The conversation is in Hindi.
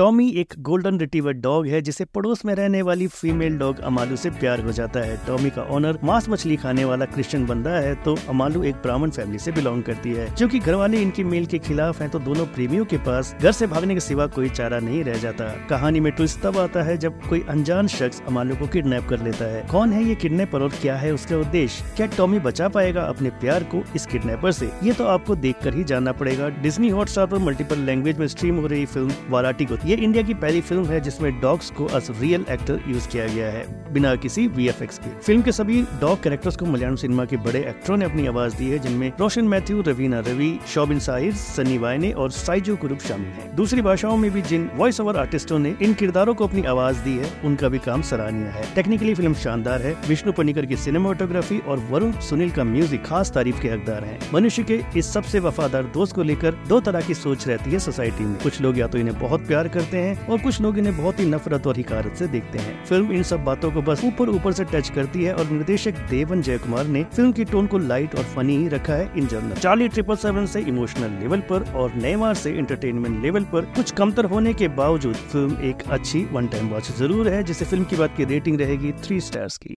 टॉमी एक गोल्डन रिटीवर डॉग है, जिसे पड़ोस में रहने वाली फीमेल डॉग अमालू से प्यार हो जाता है। टॉमी का ऑनर मांस मछली खाने वाला क्रिश्चियन बंदा है तो अमालू एक ब्राह्मण फैमिली से बिलोंग करती है। क्योंकि घर वाले इनकी मेल के खिलाफ हैं तो दोनों प्रेमियों के पास घर से भागने के सिवा कोई चारा नहीं रह जाता। कहानी में ट्विस्ट तब आता है, जब कोई अनजान शख्स अमालू को किडनैप कर लेता है। कौन है ये किडनैपर और क्या है उसका उद्देश्य? क्या टॉमी बचा पाएगा अपने प्यार को इस किडनैपर से? ये तो आपको देख कर ही जानना पड़ेगा। डिज्नी हॉटस्टार पर मल्टीपल लैंग्वेज में स्ट्रीम हो रही फ़िल्म वाराटी को ये इंडिया की पहली फ़िल्म है जिसमें डॉग्स को एज रियल एक्टर यूज़ किया गया है, बिना किसी वीएफएक्स के। फ़िल्म के सभी डॉग कैरेक्टर्स को मलयालम सिनेमा के बड़े एक्टरों ने अपनी आवाज़ दी है, जिनमें रोशन मैथ्यू, रवीना रवि, शोबिन साहिर, सनी वायने और साइजो कुरुप शामिल है। दूसरी भाषाओं में भी जिन वॉइस ओवर आर्टिस्टों ने इन किरदारों को अपनी आवाज़ दी है, उनका भी काम सराहनीय है। टेक्निकली फ़िल्म शानदार है। विष्णु पनिकर की सिनेमाटोग्राफी और वरुण सुनील का म्यूज़िक खास तारीफ़ के हकदार है। मनुष्य के इस सबसे वफादार दोस्त को लेकर दो तरह की सोच रहती है सोसाइटी में। कुछ लोग या तो इन्हें बहुत प्यार करते हैं और कुछ लोग इन्हें बहुत ही नफरत और हिकारत से देखते हैं। फ़िल्म इन सब बातों को बस ऊपर ऊपर से टच करती है और निर्देशक देवन जय कुमार ने फ़िल्म की टोन को लाइट और फनी रखा है in general Charlie triple seven से इमोशनल लेवल पर और नेमार से इंटरटेनमेंट लेवल पर कुछ कमतर होने के बावजूद फ़िल्म एक अच्छी वन टाइम वॉच ज़रूर है जिसे फ़िल्म की बात की रेटिंग रहेगी थ्री स्टार्स की।